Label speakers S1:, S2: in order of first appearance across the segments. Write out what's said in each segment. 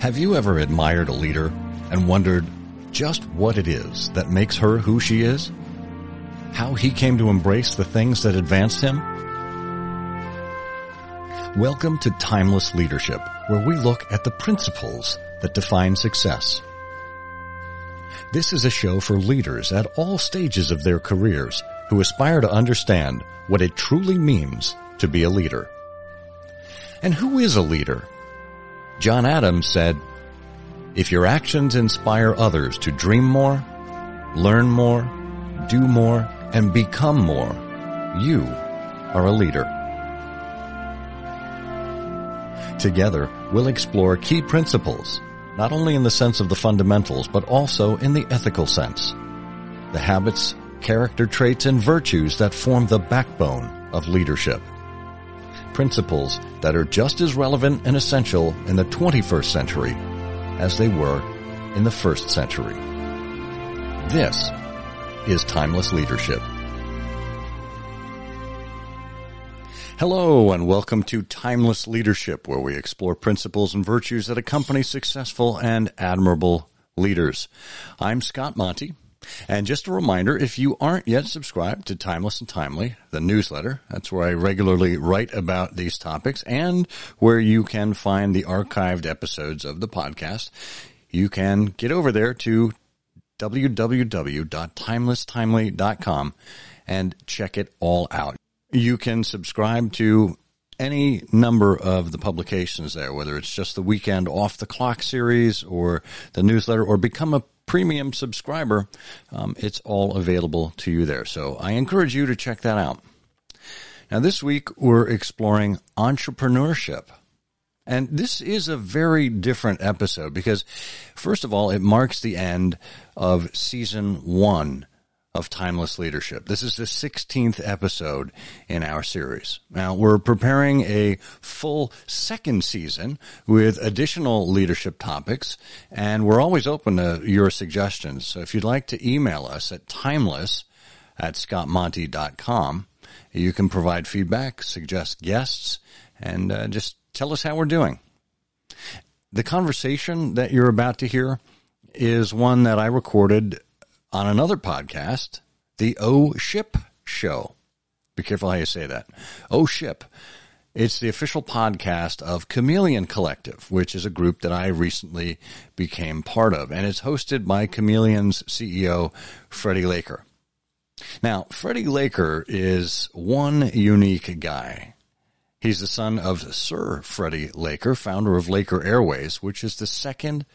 S1: Have you ever admired a leader and wondered just what it is that makes her who she is? How he came to embrace the things that advanced him? Welcome to Timeless Leadership, where we look at the principles that define success. This is a show for leaders at all stages of their careers who aspire to understand what it truly means to be a leader. And who is a leader? John Adams said, if your actions inspire others to dream more, learn more, do more, and become more, you are a leader. Together, we'll explore key principles, not only in the sense of the fundamentals, but also in the ethical sense. The habits, character traits, and virtues that form the backbone of leadership. Principles that are just as relevant and essential in the 21st century as they were in the first century. This is Timeless Leadership. Hello and welcome to Timeless Leadership, where we explore principles and virtues that accompany successful and admirable leaders. I'm Scott Monty. And just a reminder, if you aren't yet subscribed to Timeless and Timely, the newsletter, that's where I regularly write about these topics and where you can find the archived episodes of the podcast, you can get over there to www.timelesstimely.com and check it all out. You can subscribe to any number of the publications there, whether it's just the weekend off the clock series or the newsletter or become a premium subscriber. Um, it's all available to you there. So I encourage you to check that out. Now this week we're exploring entrepreneurship. And this is a very different episode because first of all, it marks the end of season one of Timeless Leadership. This is the 16th episode in our series. Now, we're preparing a full second season with additional leadership topics, and we're always open to your suggestions. So if you'd like to email us at timeless at scottmonty.com, you can provide feedback, suggest guests, and uh, just tell us how we're doing. The conversation that you're about to hear is one that I recorded on another podcast, the O Ship Show. Be careful how you say that. O Ship. It's the official podcast of Chameleon Collective, which is a group that I recently became part of, and it's hosted by Chameleon's CEO, Freddie Laker. Now, Freddie Laker is one unique guy. He's the son of Sir Freddie Laker, founder of Laker Airways, which is the second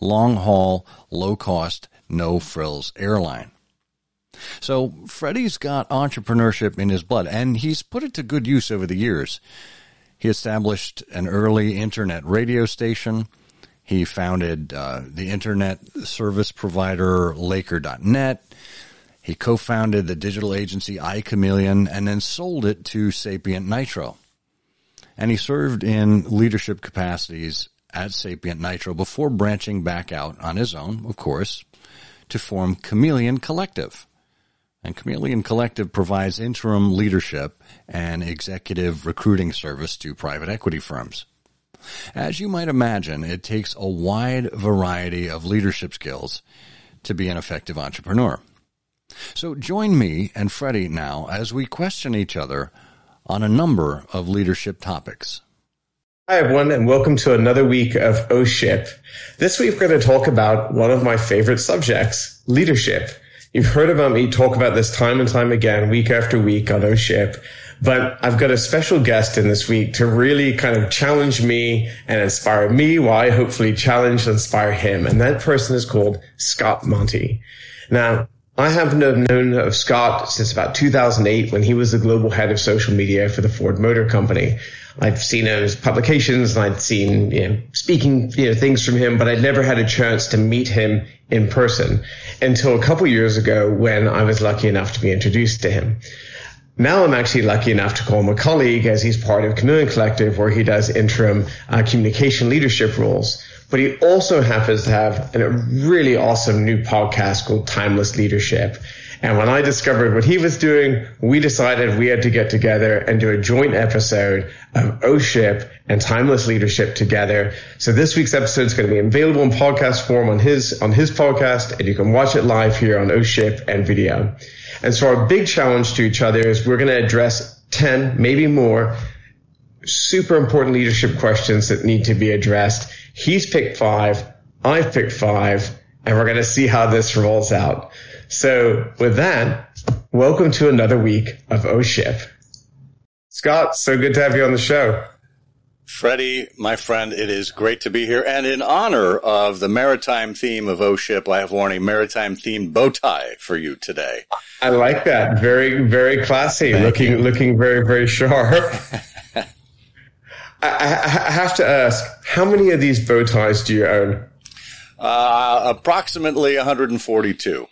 S1: long haul, low cost no frills airline. So Freddie's got entrepreneurship in his blood, and he's put it to good use over the years. He established an early internet radio station. He founded uh, the internet service provider Laker.net. He co-founded the digital agency iChameleon and then sold it to Sapient Nitro. And he served in leadership capacities at Sapient Nitro before branching back out on his own, of course, to form Chameleon Collective. And Chameleon Collective provides interim leadership and executive recruiting service to private equity firms. As you might imagine, it takes a wide variety of leadership skills to be an effective entrepreneur. So join me and Freddie now as we question each other on a number of leadership topics.
S2: Hi, everyone, and welcome to another week of oh O Ship. This week, we're going to talk about one of my favorite subjects, leadership. You've heard about me talk about this time and time again, week after week on oh O Ship, but I've got a special guest in this week to really kind of challenge me and inspire me while I hopefully challenge and inspire him. And that person is called Scott Monty. Now, I have known of Scott since about 2008 when he was the global head of social media for the Ford Motor Company. I've seen his publications and I'd seen, you know, speaking, you know, things from him, but I'd never had a chance to meet him in person until a couple years ago when I was lucky enough to be introduced to him. Now I'm actually lucky enough to call him a colleague as he's part of Chameleon Collective where he does interim uh, communication leadership roles. But he also happens to have a really awesome new podcast called Timeless Leadership. And when I discovered what he was doing, we decided we had to get together and do a joint episode of OSHIP and timeless leadership together. So this week's episode is going to be available in podcast form on his, on his podcast and you can watch it live here on OSHIP and video. And so our big challenge to each other is we're going to address 10, maybe more super important leadership questions that need to be addressed. He's picked five. I've picked five and we're going to see how this rolls out. So with that, welcome to another week of O Ship. Scott, so good to have you on the show.
S1: Freddie, my friend, it is great to be here. And in honor of the maritime theme of O Ship, I have worn a maritime themed bow tie for you today.
S2: I like that. Very, very classy. Thank looking, you. looking very, very sharp. I, I, have to ask, how many of these bow ties do you own?
S1: Uh, approximately 142.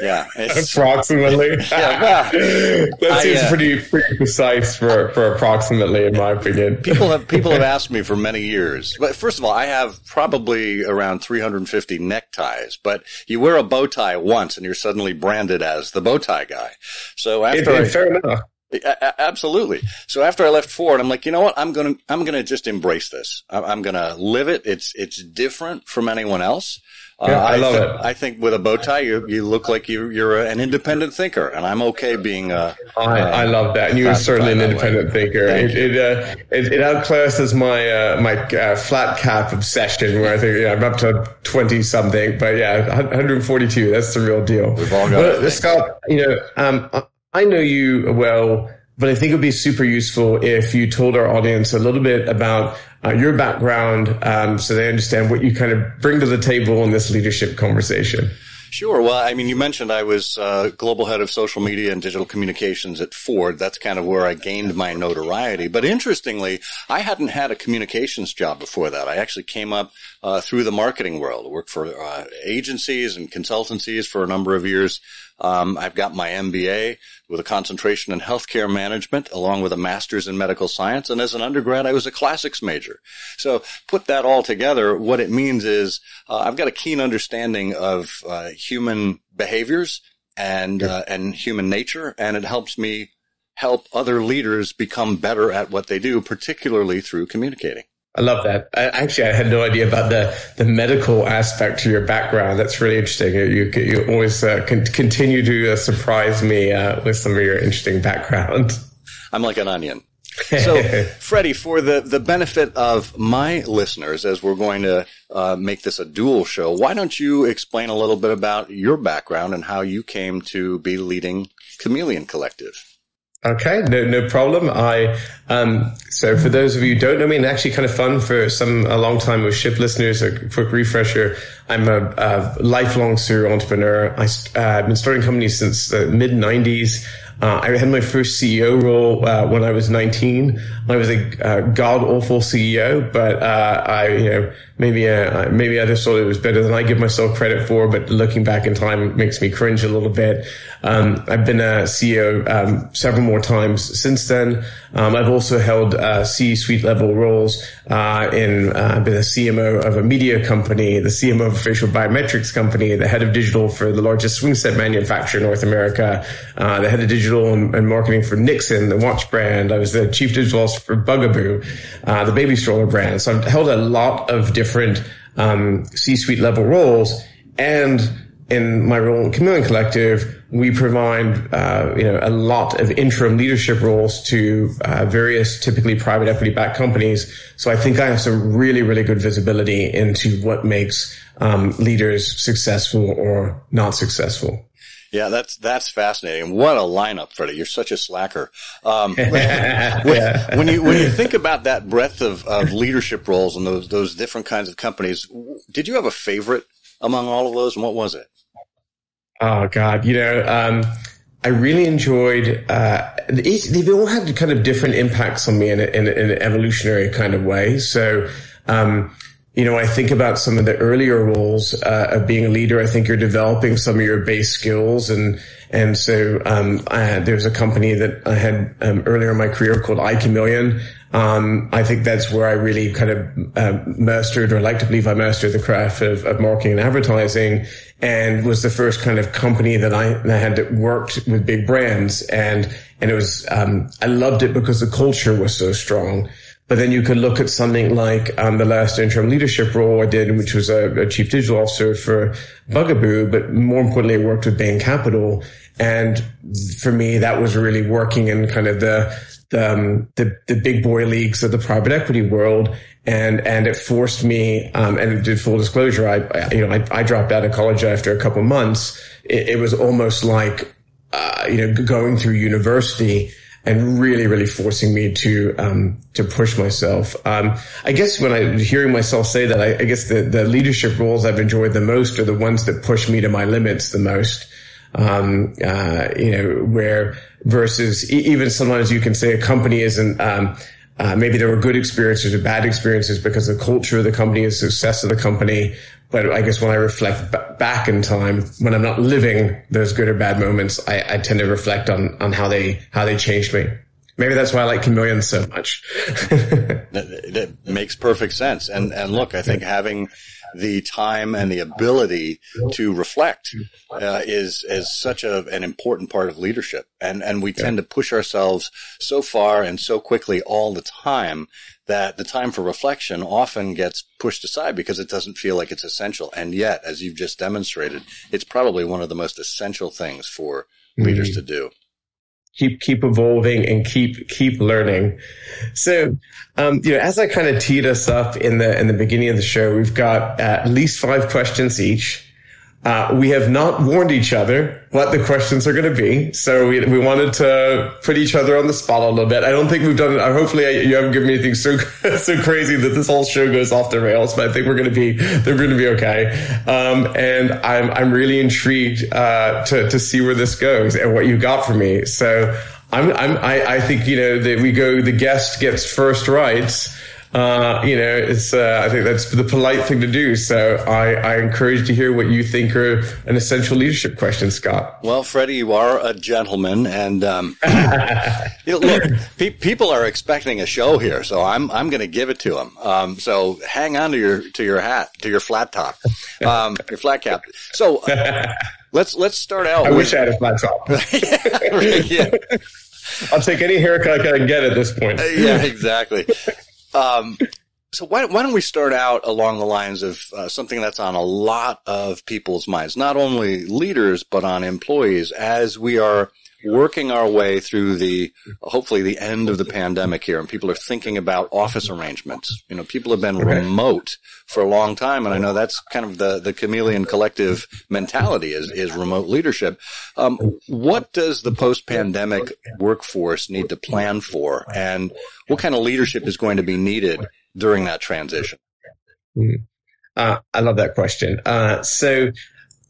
S1: Yeah,
S2: approximately. yeah, well, that seems uh, pretty pretty precise for for approximately, in my opinion.
S1: people have people have asked me for many years. But first of all, I have probably around 350 neckties. But you wear a bow tie once, and you're suddenly branded as the bow tie guy. So after
S2: it, I, fair enough.
S1: Absolutely. So after I left Ford, I'm like, you know what? I'm gonna, I'm gonna just embrace this. I'm gonna live it. It's, it's different from anyone else.
S2: Uh, yeah, uh, I, I, love
S1: th-
S2: it.
S1: I think with a bow tie, you, you look like you, you're an independent thinker, and I'm okay being. Uh,
S2: I, uh, I love that, and you're certainly an independent thinker. It it, uh, it, it outclasses my uh, my uh, flat cap obsession, where I think know, I'm up to twenty something, but yeah, 142. That's the real deal.
S1: We've all got
S2: well, Scott. You know, um, I know you well, but I think it would be super useful if you told our audience a little bit about uh, your background um, so they understand what you kind of bring to the table in this leadership conversation.
S1: Sure. Well, I mean, you mentioned I was uh, global head of social media and digital communications at Ford. That's kind of where I gained my notoriety. But interestingly, I hadn't had a communications job before that. I actually came up uh, through the marketing world. I worked for uh, agencies and consultancies for a number of years. Um, I've got my MBA with a concentration in healthcare management along with a master's in medical science. And as an undergrad, I was a classics major. So put that all together. What it means is uh, I've got a keen understanding of uh, human behaviors and, uh, and human nature. And it helps me help other leaders become better at what they do, particularly through communicating.
S2: I love that. I, actually, I had no idea about the, the medical aspect to your background. That's really interesting. You, you always uh, con- continue to uh, surprise me uh, with some of your interesting background.
S1: I'm like an onion. So, Freddie, for the, the benefit of my listeners, as we're going to uh, make this a dual show, why don't you explain a little bit about your background and how you came to be leading Chameleon Collective?
S2: Okay, no, no problem. I, um, so for those of you who don't know me, and actually kind of fun for some, a long time with ship listeners, a quick refresher. I'm a, a lifelong serial entrepreneur. I, have uh, been starting companies since the mid nineties. Uh, I had my first CEO role uh, when I was 19. I was a uh, god awful CEO, but uh, I, you know, maybe uh, maybe I just thought it was better than I give myself credit for. But looking back in time, makes me cringe a little bit. Um, I've been a CEO um, several more times since then. Um, I've also held uh, C-suite level roles in. I've been a CMO of a media company, the CMO of a facial biometrics company, the head of digital for the largest swing set manufacturer in North America, the head of digital digital and, and, marketing for Nixon, the watch brand. I was the chief digital officer for Bugaboo, uh, the baby stroller brand. So I've held a lot of different um, C-suite level roles. And in my role in Chameleon Collective, we provide uh, you know a lot of interim leadership roles to uh, various typically private equity backed companies. So I think I have some really really good visibility into what makes um, leaders successful or not successful.
S1: Yeah, that's that's fascinating. What a lineup, Freddie! You're such a slacker. Um, when, when, you when you think about that breadth of, of leadership roles and those those different kinds of companies, did you have a favorite among all of those, and what was it?
S2: Oh God, you know, um, I really enjoyed. Uh, they've all had kind of different impacts on me in, in, in an evolutionary kind of way. So. Um, you know, I think about some of the earlier roles uh, of being a leader. I think you're developing some of your base skills, and and so um, I, there's a company that I had um, earlier in my career called iChameleon. Um, I think that's where I really kind of uh, mastered, or like to believe I mastered the craft of, of marketing and advertising, and was the first kind of company that I, that had worked with big brands, and and it was um, I loved it because the culture was so strong. But then you could look at something like um, the last interim leadership role I did, which was a, a, chief digital officer for Bugaboo, but more importantly, I worked with Bain Capital. And for me, that was really working in kind of the, the, um, the, the, big boy leagues of the private equity world. And, and it forced me, um, and it did full disclosure. I, I you know, I, I, dropped out of college after a couple months. It, it was almost like, uh, you know, going through university and really, really forcing me to um, to push myself. Um, I guess when I hearing myself say that, I, I, guess the the leadership roles I've enjoyed the most are the ones that push me to my limits the most. Um, uh, you know, where versus e- even sometimes you can say a company isn't. Um, uh, maybe there were good experiences or bad experiences because the culture of the company is success of the company but I guess when I reflect b- back in time, when I'm not living those good or bad moments, I, I, tend to reflect on, on how they, how they changed me. Maybe that's why I like Chameleon so much.
S1: that, that, makes perfect sense. And, and look, I think having the time and the ability to reflect uh, is is such a, an important part of leadership. And and we tend to push ourselves so far and so quickly all the time that the time for reflection often gets pushed aside because it doesn't feel like it's essential. And yet, as you've just demonstrated, it's probably one of the most essential things for leaders mm-hmm. to do
S2: keep keep evolving and keep keep learning. So, um, you know, as I kind of teed us up in the in the beginning of the show, we've got at least five questions each. Uh, we have not warned each other what the questions are going to be. So we, we wanted to put each other on the spot a little bit. I don't think we've done it. Uh, hopefully you haven't given me anything so, so crazy that this whole show goes off the rails, but I think we're going to be, they're going to be okay. Um, and I'm, I'm really intrigued, uh, to, to see where this goes and what you got for me. So I'm, I'm, I, I think, you know, that we go, the guest gets first rights. Uh, you know, it's, uh, I think that's the polite thing to do. So I, I encourage to hear what you think are an essential leadership question, Scott.
S1: Well, Freddie, you are a gentleman and, um, you know, look, pe- people are expecting a show here, so I'm, I'm going to give it to them. Um, so hang on to your, to your hat, to your flat top, um, your flat cap. So, uh, let's, let's start out.
S2: I with, wish I had a flat top. yeah, yeah. I'll take any haircut I can get at this point.
S1: yeah, exactly. Um, so why, why, don't we start out along the lines of uh, something that's on a lot of people's minds, not only leaders, but on employees as we are working our way through the, hopefully the end of the pandemic here and people are thinking about office arrangements. You know, people have been remote for a long time. And I know that's kind of the, the chameleon collective mentality is, is remote leadership. Um, what does the post pandemic workforce need to plan for? And what kind of leadership is going to be needed during that transition?
S2: Mm-hmm. Uh, I love that question. Uh, so,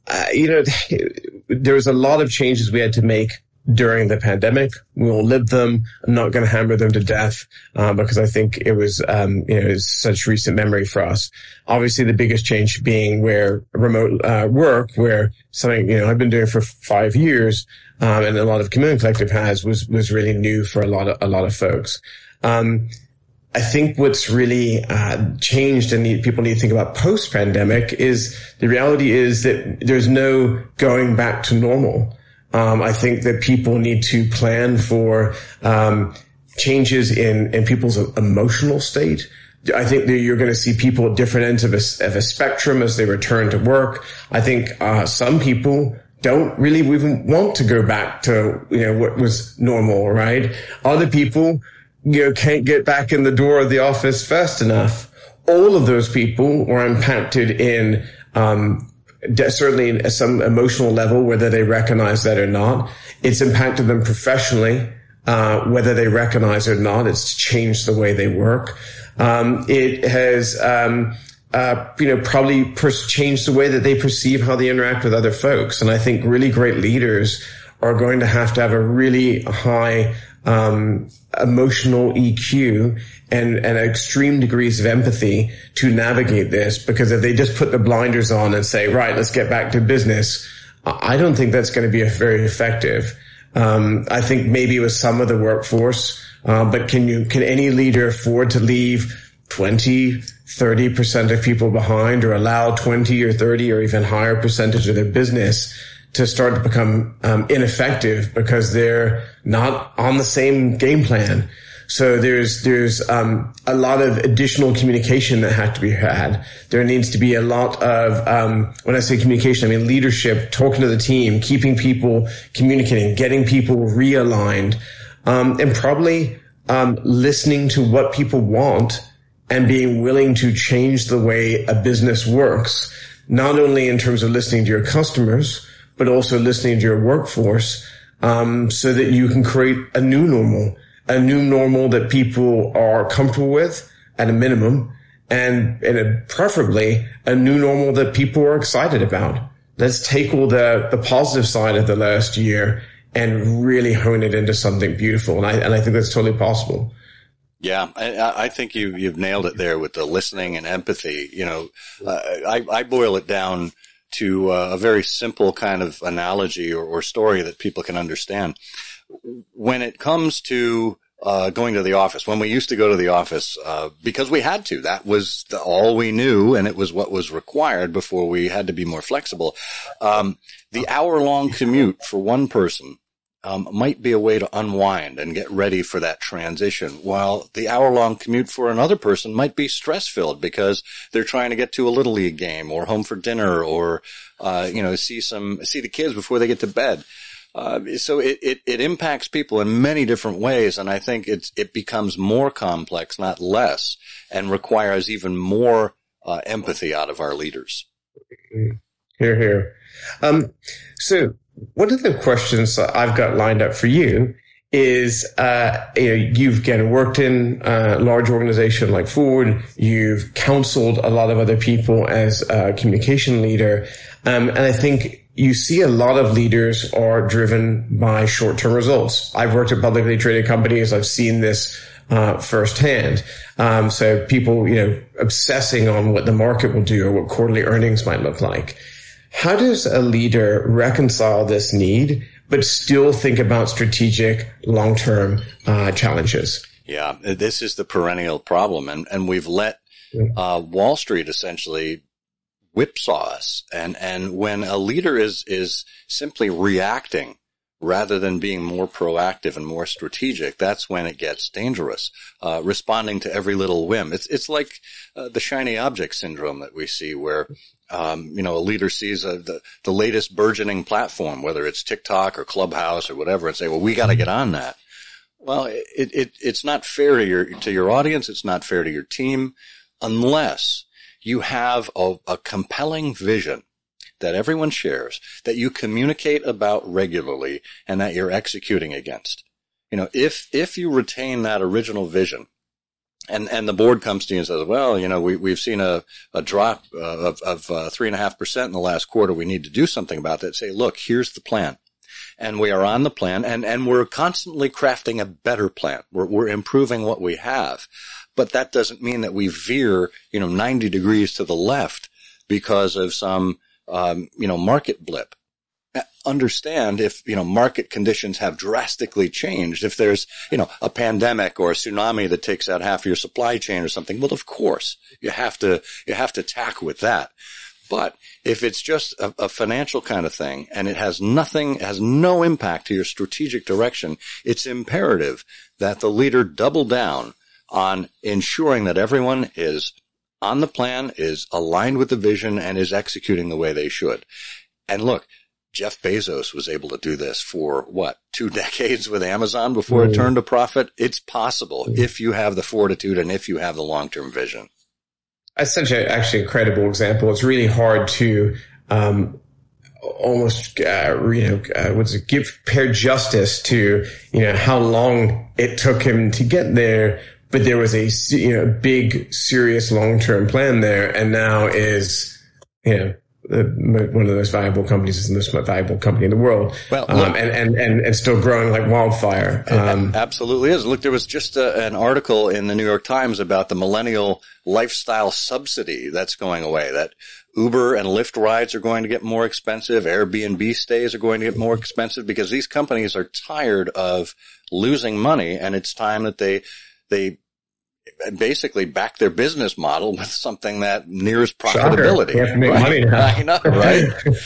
S2: uh, you know, there was a lot of changes we had to make during the pandemic. We will live them. I'm not going to hammer them to death uh, because I think it was, um, you know, such recent memory for us. Obviously, the biggest change being where remote uh, work, where something you know I've been doing for five years, um, and a lot of Chameleon Collective has was was really new for a lot of a lot of folks. Um, I think what's really uh, changed and need, people need to think about post pandemic is the reality is that there's no going back to normal. Um, I think that people need to plan for um, changes in in people's emotional state. I think that you're going to see people at different ends of a, of a spectrum as they return to work. I think uh, some people don't really even want to go back to you know what was normal, right? Other people you know can't get back in the door of the office fast enough. All of those people were impacted in um, certainly at some emotional level, whether they recognize that or not. It's impacted them professionally, uh, whether they recognize it or not. It's changed the way they work. Um, it has, um, uh, you know, probably per- changed the way that they perceive how they interact with other folks. And I think really great leaders are going to have to have a really high um, emotional EQ and, and extreme degrees of empathy to navigate this. Because if they just put the blinders on and say, right, let's get back to business, I don't think that's going to be very effective. Um, I think maybe with some of the workforce, uh, but can you, can any leader afford to leave 20, 30% of people behind or allow 20 or 30 or even higher percentage of their business to start to become um, ineffective because they're not on the same game plan. So there's there's um, a lot of additional communication that has to be had. There needs to be a lot of um, when I say communication, I mean leadership, talking to the team, keeping people communicating, getting people realigned, um, and probably um, listening to what people want and being willing to change the way a business works, not only in terms of listening to your customers, but also listening to your workforce, um, so that you can create a new normal, a new normal that people are comfortable with at a minimum, and, and a, preferably a new normal that people are excited about. Let's take all the, the positive side of the last year and really hone it into something beautiful. And I, and I think that's totally possible.
S1: Yeah, I, I, think you you've nailed it there with the listening and empathy. You know, uh, I, I boil it down to uh, a very simple kind of analogy or, or, story that people can understand. When it comes to uh, going to the office, when we used to go to the office uh, because we had to, that was the, all we knew, and it was what was required before we had to be more flexible. Um, the hour long commute for one person um, might be a way to unwind and get ready for that transition. While the hour long commute for another person might be stress filled because they're trying to get to a little league game or home for dinner or, uh, you know, see some, see the kids before they get to bed. Uh, so it, it, it impacts people in many different ways. And I think it's, it becomes more complex, not less, and requires even more uh, empathy out of our leaders.
S2: Here, here. Um, so one of the questions I've got lined up for you is uh, you know, you've again worked in a large organization like Ford. You've counseled a lot of other people as a communication leader, um, and I think you see a lot of leaders are driven by short-term results. I've worked at publicly traded companies. I've seen this uh, firsthand. Um, so people, you know, obsessing on what the market will do or what quarterly earnings might look like. How does a leader reconcile this need, but still think about strategic long-term uh, challenges?
S1: Yeah, this is the perennial problem, and and we've let uh, Wall Street essentially whipsaw us. And and when a leader is is simply reacting rather than being more proactive and more strategic, that's when it gets dangerous. Uh, responding to every little whim. It's, it's like uh, the shiny object syndrome that we see where, um, you know, a leader sees a, the, the latest burgeoning platform, whether it's TikTok or Clubhouse or whatever, and say, well, we got to get on that. Well, it, it, it's not fair to your, to your audience. It's not fair to your team unless you have a, a compelling vision that everyone shares, that you communicate about regularly and that you're executing against. You know, if, if you retain that original vision and, and the board comes to you and says, well, you know, we, we've seen a, a drop uh, of, of uh, three and a half percent in the last quarter. We need to do something about that. Say, look, here's the plan. And we are on the plan and, and we're constantly crafting a better plan. We're, we're improving what we have. But that doesn't mean that we veer, you know, 90 degrees to the left because of some um, you know, market blip. Understand if, you know, market conditions have drastically changed. If there's, you know, a pandemic or a tsunami that takes out half of your supply chain or something, well, of course you have to, you have to tack with that. But if it's just a, a, financial kind of thing and it has nothing, has no impact to your strategic direction, it's imperative that the leader double down on ensuring that everyone is on the plan, is aligned with the vision, and is executing the way they should. And look, Jeff Bezos was able to do this for what, two decades with Amazon before mm. it turned a profit? It's possible mm. if you have the fortitude and if you have the long term vision.
S2: That's such an actually incredible example. It's really hard to um, almost uh, you know uh, was it give pair justice to you know how long it took him to get there but there was a you know big serious long term plan there, and now is you know one of the most valuable companies is the most valuable company in the world. Well, um, and, and, and, and still growing like wildfire.
S1: Um, absolutely is. Look, there was just a, an article in the New York Times about the millennial lifestyle subsidy that's going away. That Uber and Lyft rides are going to get more expensive. Airbnb stays are going to get more expensive because these companies are tired of losing money and it's time that they, they basically back their business model with something that nears profitability.
S2: You have to make right? money now.
S1: I know, right?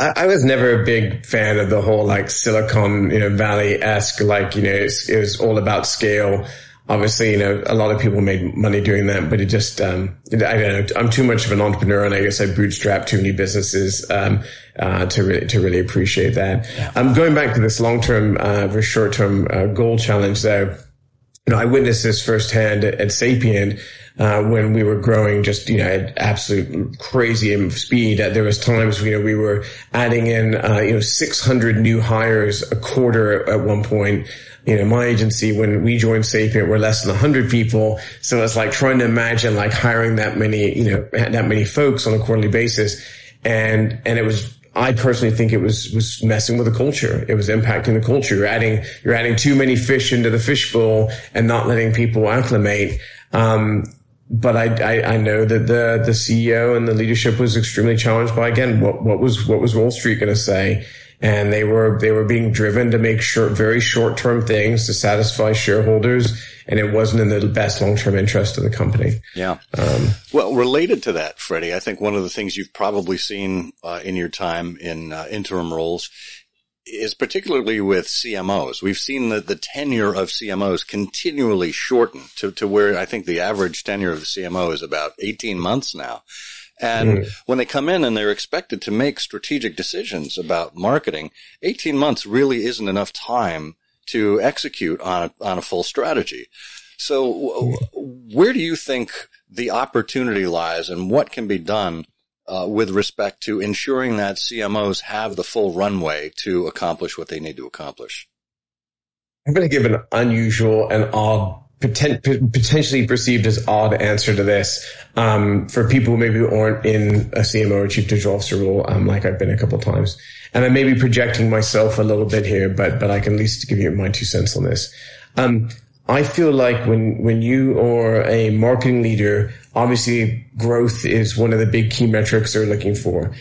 S2: I, was never a big fan of the whole like Silicon you know, Valley esque, like, you know, it was all about scale. Obviously, you know, a lot of people made money doing that, but it just, um, I don't know, I'm too much of an entrepreneur and I guess I bootstrap too many businesses, um, uh, to really, to really appreciate that. I'm um, going back to this long term, uh, or short term, uh, goal challenge though you know, I witnessed this firsthand at, Sapient, uh, when we were growing just, you know, at absolute crazy speed. Uh, there was times, you know, we were adding in, uh, you know, 600 new hires a quarter at one point. You know, my agency, when we joined Sapient, we're less than 100 people. So it's like trying to imagine like hiring that many, you know, that many folks on a quarterly basis. And, and it was I personally think it was was messing with the culture. It was impacting the culture. You're adding you're adding too many fish into the fishbowl and not letting people acclimate. Um, but I, I, I know that the the CEO and the leadership was extremely challenged by again what what was what was Wall Street going to say, and they were they were being driven to make short very short term things to satisfy shareholders and it wasn't in the best long term interest of the company.
S1: Yeah. Um, well, related to that, Freddie, I think one of the things you've probably seen uh, in your time in uh, interim roles is particularly with CMOs. We've seen that the tenure of CMOs continually shorten to, to where I think the average tenure of the CMO is about 18 months now. And mm. when they come in and they're expected to make strategic decisions about marketing, 18 months really isn't enough time to execute on a, on a full strategy. So where do you think the opportunity lies and what can be done uh, with respect to ensuring that CMOs have the full runway to accomplish what they need to accomplish?
S2: I'm going to give an unusual and odd potentially perceived as odd answer to this um, for people who maybe aren't in a CMO or chief digital officer role, um, like I've been a couple times. And I may be projecting myself a little bit here, but but I can at least give you my two cents on this. Um, I feel like when when you are a marketing leader, obviously growth is one of the big key metrics they're looking for.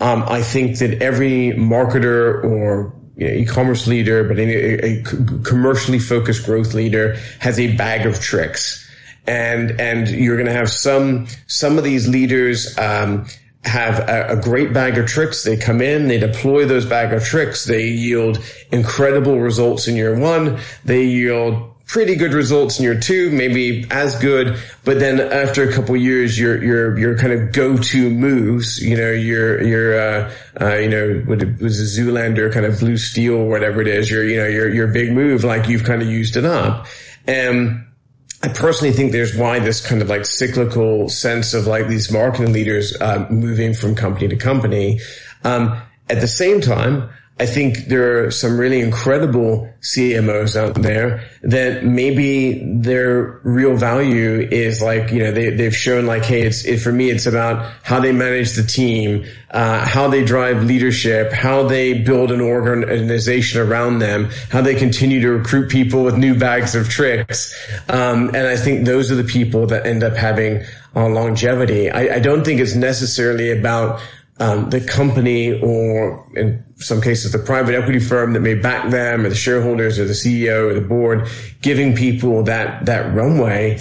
S2: Um, I think that every marketer or you know, e-commerce leader, but any, a, a commercially focused growth leader has a bag of tricks. And, and you're going to have some, some of these leaders, um, have a, a, great bag of tricks. They come in, they deploy those bag of tricks. They yield incredible results in year one. They yield pretty good results in year two, maybe as good, but then after a couple years, your your your kind of go-to moves, you know, your your uh, uh, you know, what it was a Zoolander kind of blue steel, whatever it is, your you know your your big move, like you've kind of used it up, and. I personally think there's why this kind of like cyclical sense of like these marketing leaders uh, moving from company to company. Um, at the same time, I think there are some really incredible CMOs out there that maybe their real value is like, you know, they, they've shown like, hey, it's, it, for me, it's about how they manage the team, uh, how they drive leadership, how they build an organization around them, how they continue to recruit people with new bags of tricks. Um, and I think those are the people that end up having uh, longevity. I, I don't think it's necessarily about um, the company or in some cases the private equity firm that may back them or the shareholders or the CEO or the board giving people that, that runway.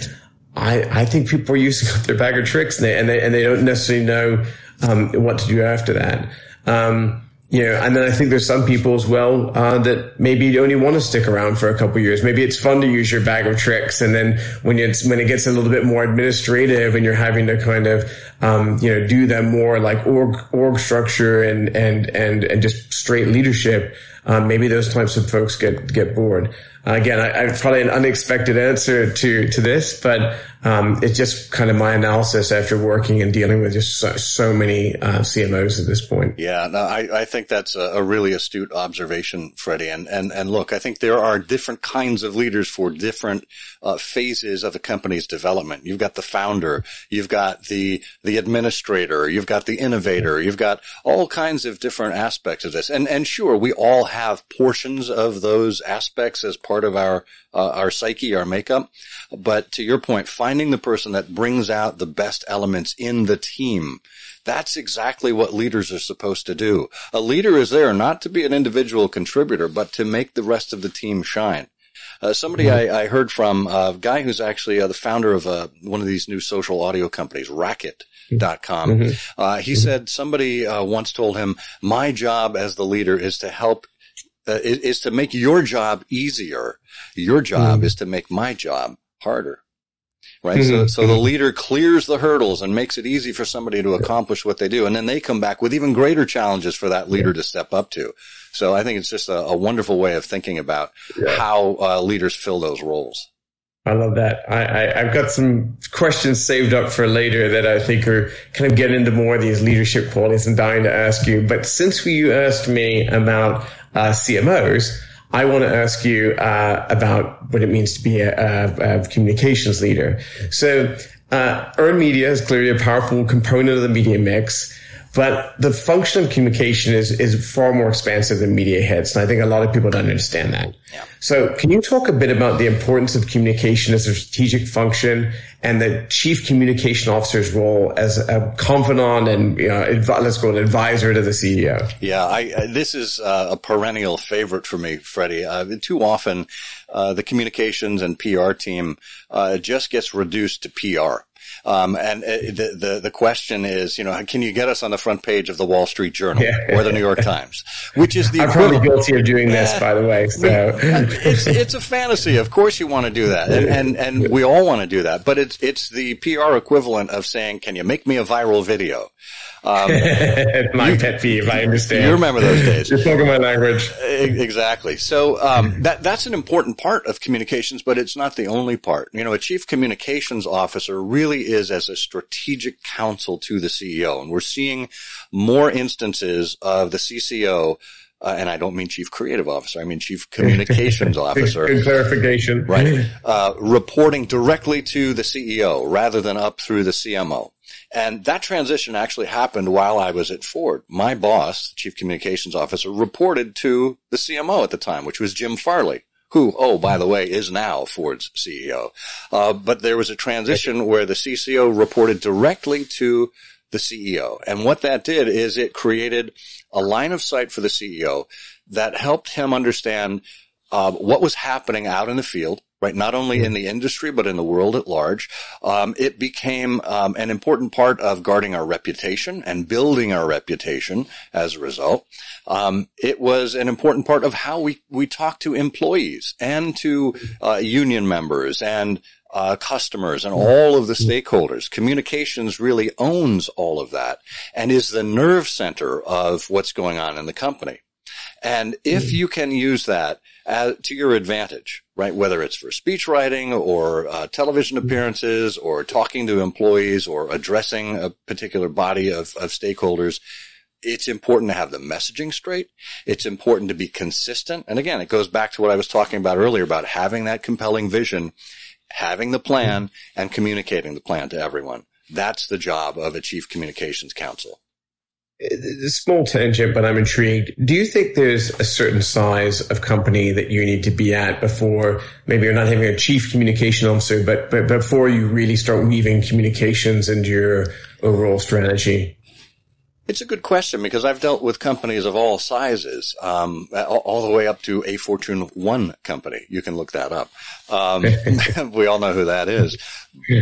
S2: I, I think people are using up their bag of tricks and they, and they, and they don't necessarily know, um, what to do after that. Um, you know, and then I think there's some people as well uh, that maybe you only want to stick around for a couple years. Maybe it's fun to use your bag of tricks, and then when it's when it gets a little bit more administrative, and you're having to kind of um, you know do them more like org org structure and and and and just straight leadership, um, maybe those types of folks get get bored. Again, I, I, probably an unexpected answer to to this, but um, it's just kind of my analysis after working and dealing with just so, so many uh, CMOs at this point.
S1: Yeah, no, I, I think that's a, a, really astute observation, Freddie. And, and and look, I think there are different kinds of leaders for different uh, phases of a company's development. You've got the founder, you've got the the administrator, you've got the innovator, you've got all kinds of different aspects of this. And and sure, we all have portions of those aspects as part of our uh, our psyche, our makeup. But to your point, finding the person that brings out the best elements in the team. That's exactly what leaders are supposed to do. A leader is there not to be an individual contributor, but to make the rest of the team shine. Uh, somebody mm-hmm. I, I, heard from, a guy who's actually uh, the founder of uh, one of these new social audio companies, Racket.com. Mm-hmm. Uh, he mm-hmm. said somebody uh, once told him, my job as the leader is to help uh, is, is, to make your job easier. Your job mm. is to make my job harder. Right. Mm-hmm. So, so the mm-hmm. leader clears the hurdles and makes it easy for somebody to accomplish what they do. And then they come back with even greater challenges for that leader yeah. to step up to. So I think it's just a, a wonderful way of thinking about yeah. how uh, leaders fill those roles.
S2: I love that. I, I, have got some questions saved up for later that I think are kind of get into more of these leadership qualities and dying to ask you. But since you asked me about CMOs, I want to ask you uh, about what it means to be a, a, a communications leader. So, uh, earned media is clearly a powerful component of the media mix. But the function of communication is, is far more expansive than media hits. And I think a lot of people don't understand that. Yeah. So can you talk a bit about the importance of communication as a strategic function and the chief communication officer's role as a confidant and, you know, adv- let's call it advisor to the CEO?
S1: Yeah. I, this is uh, a perennial favorite for me, Freddie. Uh, too often, uh, the communications and PR team, uh, just gets reduced to PR. Um, and uh, the, the, the question is, you know, can you get us on the front page of the Wall Street Journal yeah. or the New York Times? Which is the
S2: I'm probably guilty of doing this, by the way. So
S1: it's it's a fantasy. Of course, you want to do that, and and, and we all want to do that. But it's it's the PR equivalent of saying, "Can you make me a viral video?"
S2: Um, my you, pet peeve. I understand.
S1: You remember those days.
S2: You're talking my language.
S1: Exactly. So um, that that's an important part of communications, but it's not the only part. You know, a chief communications officer really is as a strategic counsel to the CEO, and we're seeing more instances of the CCO. Uh, and I don't mean chief creative officer. I mean chief communications officer.
S2: Good clarification.
S1: Right. Uh, reporting directly to the CEO rather than up through the CMO. And that transition actually happened while I was at Ford. My boss, chief communications officer, reported to the CMO at the time, which was Jim Farley who, oh, by the way, is now Ford's CEO. Uh, but there was a transition where the CCO reported directly to the CEO. And what that did is it created a line of sight for the CEO that helped him understand uh, what was happening out in the field, right? Not only in the industry, but in the world at large. Um, it became um, an important part of guarding our reputation and building our reputation as a result. Um, it was an important part of how we, we talk to employees and to uh, union members and uh, customers and all of the stakeholders. Communications really owns all of that and is the nerve center of what's going on in the company. And if you can use that as, to your advantage, right? Whether it's for speech writing or uh, television appearances or talking to employees or addressing a particular body of, of stakeholders, it's important to have the messaging straight. It's important to be consistent. And again, it goes back to what I was talking about earlier about having that compelling vision, having the plan and communicating the plan to everyone. That's the job of a chief communications counsel
S2: a small tangent, but I'm intrigued. Do you think there's a certain size of company that you need to be at before maybe you're not having a chief communication officer, but, but before you really start weaving communications into your overall strategy?
S1: It's a good question because I've dealt with companies of all sizes, um, all, the way up to a Fortune 1 company. You can look that up. Um, we all know who that is.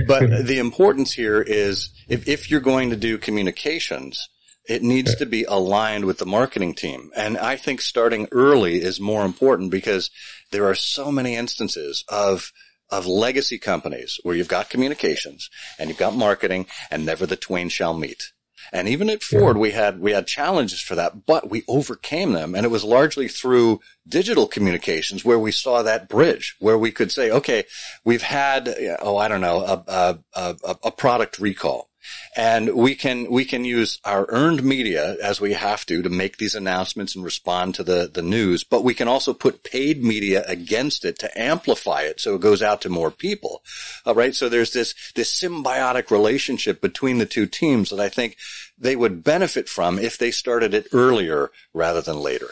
S1: But the importance here is if, if you're going to do communications, it needs to be aligned with the marketing team. And I think starting early is more important because there are so many instances of of legacy companies where you've got communications and you've got marketing and never the twain shall meet. And even at Ford, yeah. we had, we had challenges for that, but we overcame them. And it was largely through digital communications where we saw that bridge where we could say, okay, we've had, oh, I don't know, a, a, a, a product recall and we can, we can use our earned media as we have to to make these announcements and respond to the, the news, but we can also put paid media against it to amplify it so it goes out to more people. All right. So there's this, this symbiotic relationship between the two teams that I think they would benefit from if they started it earlier rather than later.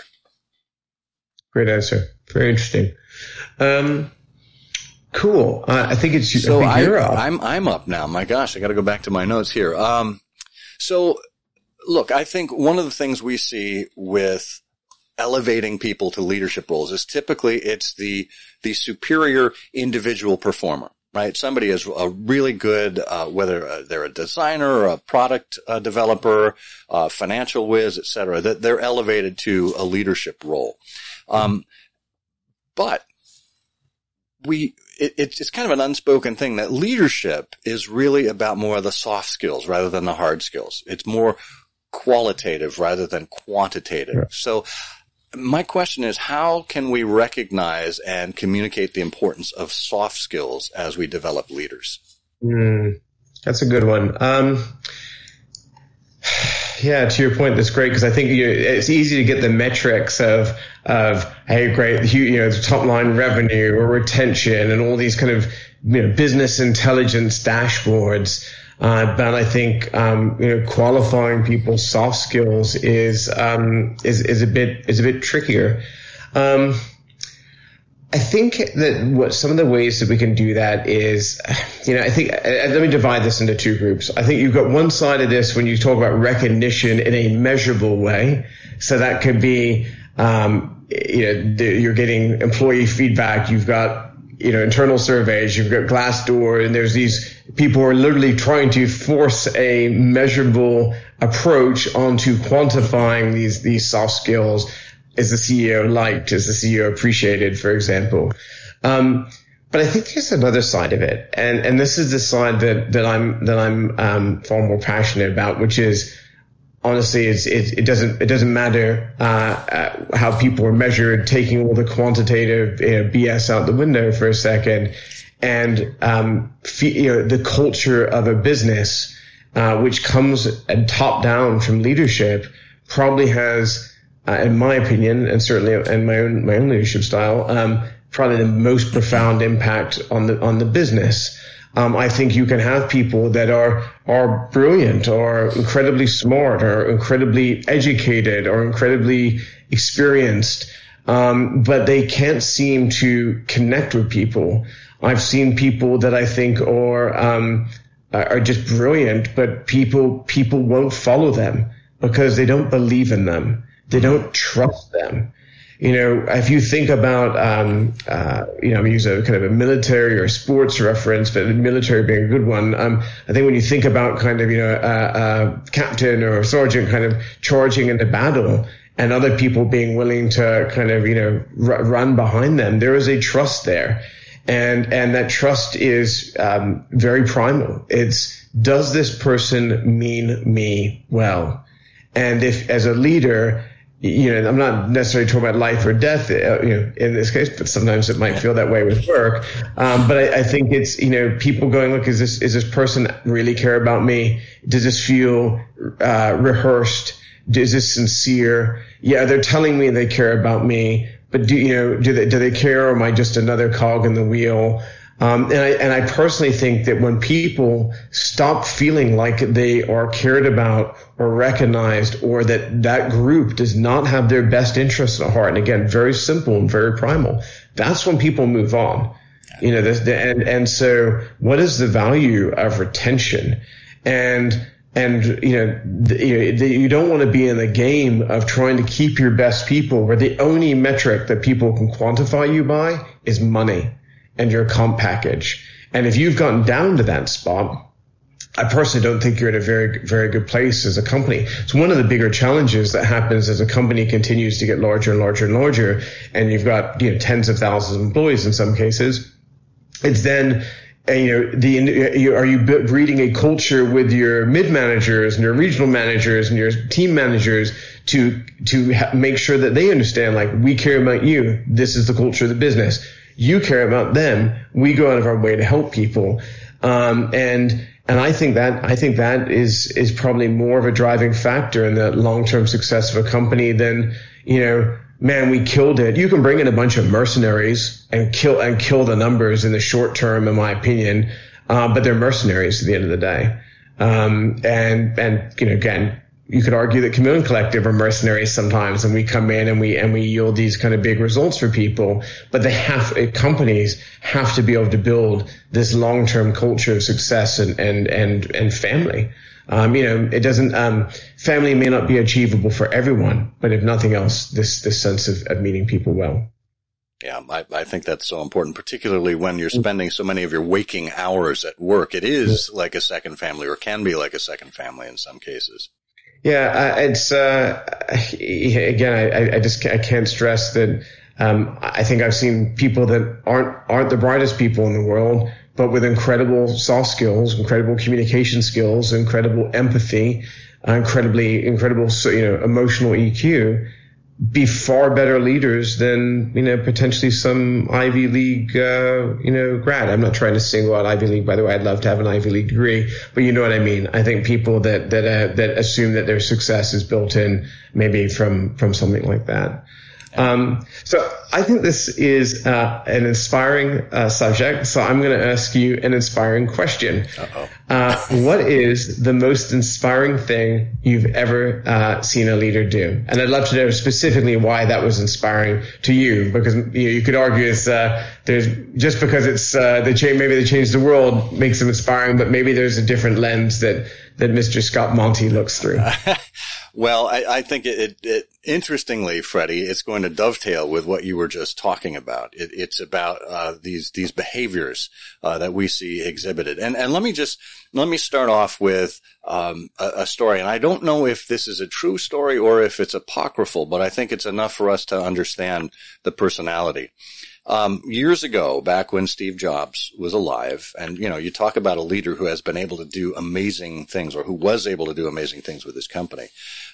S2: Great answer. Very interesting. Um, Cool. Uh, I think it's
S1: so
S2: I
S1: you're up. I'm I'm up now. My gosh, I got to go back to my notes here. Um, so look, I think one of the things we see with elevating people to leadership roles is typically it's the the superior individual performer right? Somebody is a really good, uh, whether uh, they're a designer or a product uh, developer, uh, financial whiz, et cetera, that they're elevated to a leadership role. Um, but we it, it's kind of an unspoken thing that leadership is really about more of the soft skills rather than the hard skills. It's more qualitative rather than quantitative. So my question is how can we recognize and communicate the importance of soft skills as we develop leaders?
S2: Mm, that's a good one. Um, yeah, to your point, that's great because I think you, it's easy to get the metrics of of hey, great, you know, top line revenue or retention and all these kind of you know business intelligence dashboards. Uh, but I think um, you know qualifying people's soft skills is um, is is a bit is a bit trickier. Um, I think that what some of the ways that we can do that is, you know, I think, uh, let me divide this into two groups. I think you've got one side of this when you talk about recognition in a measurable way. So that could be, um, you know, you're getting employee feedback. You've got, you know, internal surveys. You've got Glassdoor and there's these people who are literally trying to force a measurable approach onto quantifying these, these soft skills is the CEO liked? Is the CEO appreciated, for example? Um, but I think there's another side of it, and and this is the side that that I'm that I'm um, far more passionate about, which is honestly, it's, it, it doesn't it doesn't matter uh, uh, how people are measured. Taking all the quantitative you know, BS out the window for a second, and um, you know the culture of a business, uh, which comes top down from leadership, probably has uh, in my opinion, and certainly in my own my own leadership style, um, probably the most profound impact on the on the business. Um, I think you can have people that are are brilliant, or incredibly smart, or incredibly educated, or incredibly experienced, um, but they can't seem to connect with people. I've seen people that I think are um, are just brilliant, but people people won't follow them because they don't believe in them. They don't trust them. You know, if you think about, um, uh, you know, I'm use a kind of a military or sports reference, but military being a good one. Um, I think when you think about kind of, you know, a, a captain or a sergeant kind of charging into battle and other people being willing to kind of, you know, r- run behind them, there is a trust there. And, and that trust is, um, very primal. It's, does this person mean me well? And if, as a leader, you know, I'm not necessarily talking about life or death, uh, you know, in this case, but sometimes it might feel that way with work. Um, but I, I, think it's, you know, people going, look, is this, is this person really care about me? Does this feel, uh, rehearsed? Is this sincere? Yeah, they're telling me they care about me, but do, you know, do they, do they care or am I just another cog in the wheel? Um, and I and I personally think that when people stop feeling like they are cared about or recognized, or that that group does not have their best interests at heart, and again, very simple and very primal, that's when people move on. You know, this, and and so what is the value of retention? And and you know, you, the, you don't want to be in the game of trying to keep your best people, where the only metric that people can quantify you by is money and your comp package. And if you've gotten down to that spot, I personally don't think you're in a very, very good place as a company. It's one of the bigger challenges that happens as a company continues to get larger and larger and larger, and you've got you know tens of thousands of employees in some cases. It's then and, you know, the uh, are you breeding a culture with your mid managers and your regional managers and your team managers to to make sure that they understand like we care about you. This is the culture of the business. You care about them. We go out of our way to help people, um, and and I think that I think that is is probably more of a driving factor in the long term success of a company than you know man, we killed it. You can bring in a bunch of mercenaries and kill and kill the numbers in the short term, in my opinion. Uh, but they're mercenaries at the end of the day. Um, and and you know, again, you could argue that Chameleon Collective are mercenaries sometimes, and we come in and we and we yield these kind of big results for people. But they have companies have to be able to build this long term culture of success and and and and family. Um, you know, it doesn't, um, family may not be achievable for everyone, but if nothing else, this, this sense of, of meeting people well.
S1: Yeah, I, I, think that's so important, particularly when you're spending so many of your waking hours at work. It is like a second family or can be like a second family in some cases.
S2: Yeah, it's, uh, again, I, I just, I can't stress that, um, I think I've seen people that aren't, aren't the brightest people in the world but with incredible soft skills, incredible communication skills, incredible empathy, uh, incredibly, incredible, you know, emotional EQ, be far better leaders than, you know, potentially some Ivy League, uh, you know, grad. I'm not trying to single out Ivy League, by the way. I'd love to have an Ivy League degree, but you know what I mean. I think people that, that, uh, that assume that their success is built in maybe from, from something like that. Um, so I think this is uh, an inspiring uh, subject. So I'm going to ask you an inspiring question. Uh, what is the most inspiring thing you've ever uh, seen a leader do? And I'd love to know specifically why that was inspiring to you, because you, know, you could argue it's uh, there's just because it's uh, they change maybe they changed the world makes them inspiring, but maybe there's a different lens that that Mr. Scott Monty looks through.
S1: Well, I, I think it, it, it, interestingly, Freddie, it's going to dovetail with what you were just talking about. It, it's about uh, these these behaviors uh, that we see exhibited, and and let me just let me start off with um, a, a, story. And I don't know if this is a true story or if it's apocryphal, but I think it's enough for us to understand the personality. Um, years ago, back when Steve Jobs was alive, and you know, you talk about a leader who has been able to do amazing things, or who was able to do amazing things with his company.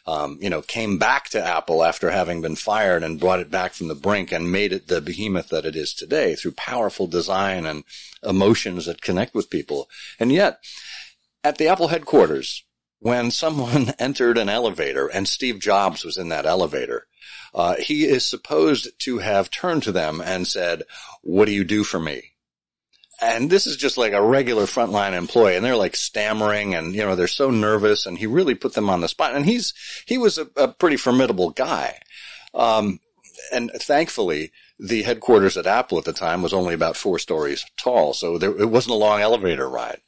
S1: Um, you know, came back to Apple after having been fired and brought it back from the brink and made it the behemoth that it is today through powerful design and emotions that connect with people. And yet, at the Apple headquarters, when someone entered an elevator and Steve Jobs was in that elevator, uh, he is supposed to have turned to them and said, what do you do for me? And this is just like a regular frontline employee and they're like stammering and, you know, they're so nervous and he really put them on the spot. And he's, he was a, a pretty formidable guy. Um, and thankfully, the headquarters at Apple at the time was only about four stories tall. So there, it wasn't a long elevator ride.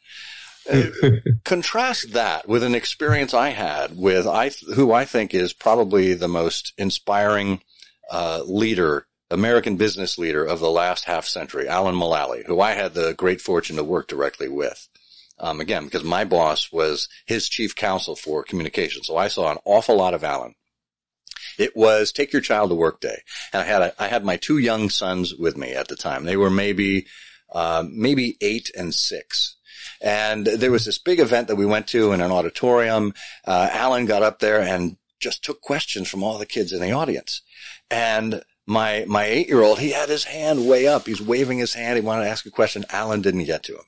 S1: Contrast that with an experience I had with I, who I think is probably the most inspiring uh, leader, American business leader of the last half century, Alan Mulally, who I had the great fortune to work directly with. Um, again, because my boss was his chief counsel for communication, so I saw an awful lot of Alan. It was take your child to work day, and I had a, I had my two young sons with me at the time. They were maybe uh, maybe eight and six and there was this big event that we went to in an auditorium. Uh, Alan got up there and just took questions from all the kids in the audience. And my, my eight year old, he had his hand way up. He's waving his hand. He wanted to ask a question. Alan didn't get to him.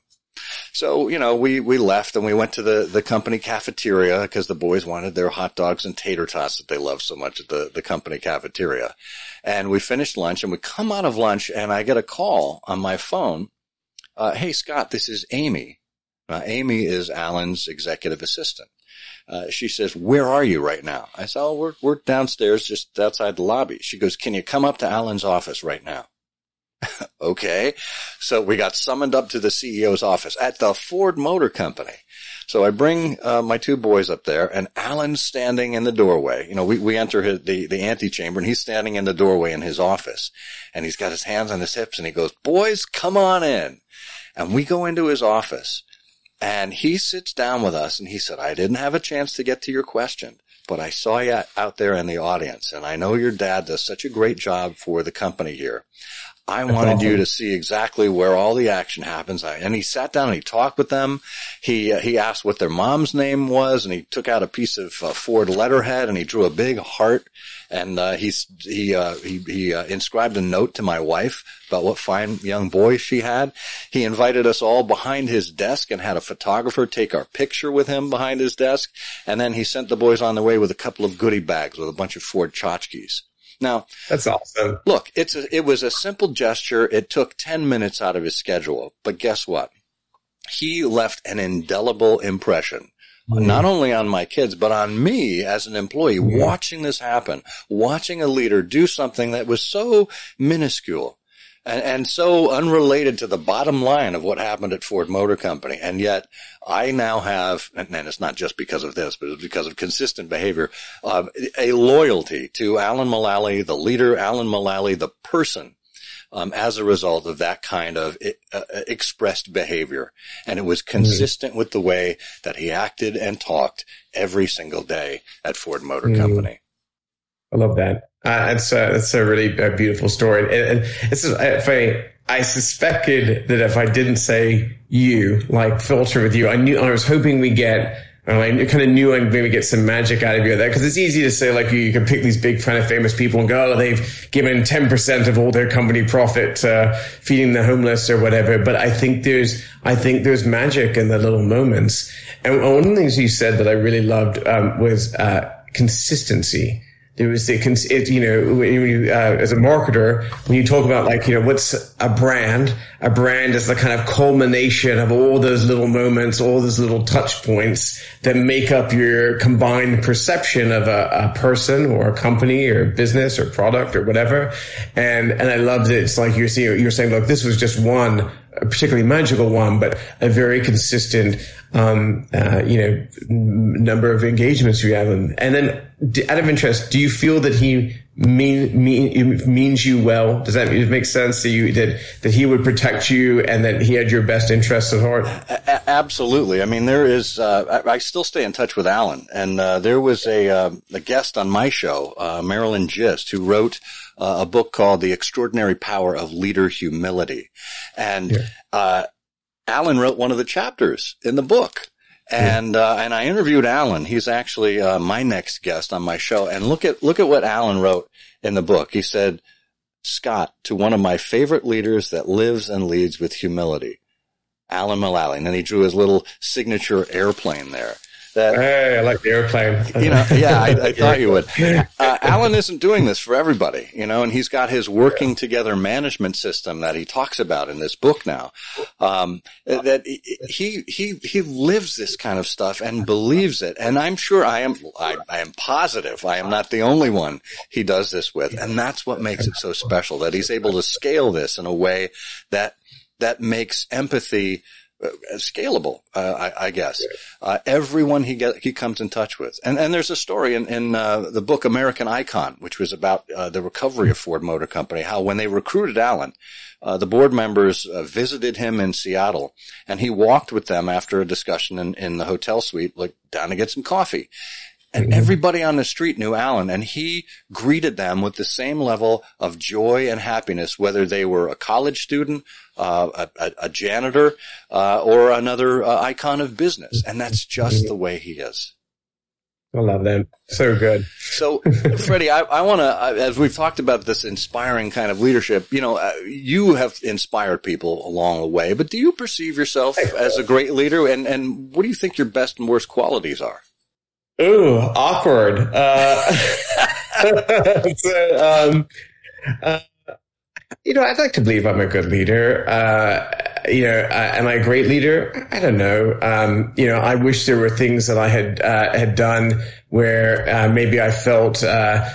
S1: So, you know, we, we left and we went to the, the company cafeteria because the boys wanted their hot dogs and tater tots that they love so much at the, the company cafeteria. And we finished lunch and we come out of lunch and I get a call on my phone. Uh, Hey, Scott, this is Amy. Uh, Amy is Alan's executive assistant. Uh, she says, where are you right now? I said, oh, we're, we're downstairs just outside the lobby. She goes, can you come up to Alan's office right now? okay. So we got summoned up to the CEO's office at the Ford Motor Company. So I bring uh, my two boys up there and Alan's standing in the doorway. You know, we, we enter his, the, the antechamber and he's standing in the doorway in his office and he's got his hands on his hips and he goes, boys, come on in. And we go into his office and he sits down with us and he said, I didn't have a chance to get to your question, but I saw you out there in the audience and I know your dad does such a great job for the company here. I wanted awesome. you to see exactly where all the action happens. And he sat down and he talked with them. He, uh, he asked what their mom's name was and he took out a piece of uh, Ford letterhead and he drew a big heart and, uh, he's, he, uh, he, he uh, inscribed a note to my wife about what fine young boy she had. He invited us all behind his desk and had a photographer take our picture with him behind his desk. And then he sent the boys on their way with a couple of goodie bags with a bunch of Ford tchotchkes. Now,
S2: that's awesome.
S1: Look, it's a, it was a simple gesture. It took 10 minutes out of his schedule, but guess what? He left an indelible impression. Mm-hmm. Not only on my kids, but on me as an employee mm-hmm. watching this happen, watching a leader do something that was so minuscule and, and so unrelated to the bottom line of what happened at Ford Motor Company. And yet I now have, and it's not just because of this, but it's because of consistent behavior, uh, a loyalty to Alan Mulally, the leader, Alan Mulally, the person, um, as a result of that kind of uh, expressed behavior. And it was mm-hmm. consistent mm-hmm. with the way that he acted and talked every single day at Ford Motor mm-hmm. Company.
S2: I love that. Uh, it's a, it's a really a beautiful story. And, and it's if I, I suspected that if I didn't say you, like filter with you, I knew, I was hoping we get, I kind of knew I'd maybe get some magic out of you there because it's easy to say like you, you, can pick these big kind of famous people and go, oh, they've given 10% of all their company profit, uh, feeding the homeless or whatever. But I think there's, I think there's magic in the little moments. And one of the things you said that I really loved, um, was, uh, consistency there was the, it, you know, when you, uh, as a marketer, when you talk about like, you know, what's a brand? A brand is the kind of culmination of all those little moments, all those little touch points that make up your combined perception of a, a person or a company or business or product or whatever. And, and I loved it. It's like you're seeing, you're saying, look, this was just one a particularly magical one, but a very consistent, um, uh, you know, number of engagements you have. And then out of interest, do you feel that he mean, mean, means you well? Does that make sense that you, that, that he would protect you and that he had your best interests at heart?
S1: A- absolutely. I mean, there is, uh, I, I, still stay in touch with Alan and, uh, there was a, uh, a guest on my show, uh, Marilyn Gist, who wrote, uh, a book called The Extraordinary Power of Leader Humility. And, yeah. uh, Alan wrote one of the chapters in the book. And, uh, and I interviewed Alan. He's actually, uh, my next guest on my show. And look at, look at what Alan wrote in the book. He said, Scott, to one of my favorite leaders that lives and leads with humility. Alan Mulally. And then he drew his little signature airplane there.
S2: That, hey, I like the airplane.
S1: you know, yeah, I, I thought you would. Uh, Alan isn't doing this for everybody, you know, and he's got his working together management system that he talks about in this book now. Um, that he he he lives this kind of stuff and believes it, and I'm sure I am I, I am positive I am not the only one he does this with, and that's what makes it so special that he's able to scale this in a way that that makes empathy scalable, uh, I, I, guess. Uh, everyone he get, he comes in touch with, and and there's a story in in uh, the book American Icon, which was about uh, the recovery of Ford Motor Company. How when they recruited Alan, uh, the board members visited him in Seattle, and he walked with them after a discussion in in the hotel suite, like down to get some coffee. And mm-hmm. everybody on the street knew Alan, and he greeted them with the same level of joy and happiness, whether they were a college student, uh, a, a, janitor, uh, or another uh, icon of business. And that's just the way he is.
S2: I love that. So good.
S1: So, Freddie, I, I want to, as we've talked about this inspiring kind of leadership, you know, uh, you have inspired people along the way, but do you perceive yourself as a great leader? And, and what do you think your best and worst qualities are?
S2: Ooh, awkward. Uh, um, uh, you know, I'd like to believe I'm a good leader. Uh, you know, uh, am I a great leader? I don't know. Um, you know, I wish there were things that I had uh, had done where uh, maybe I felt uh,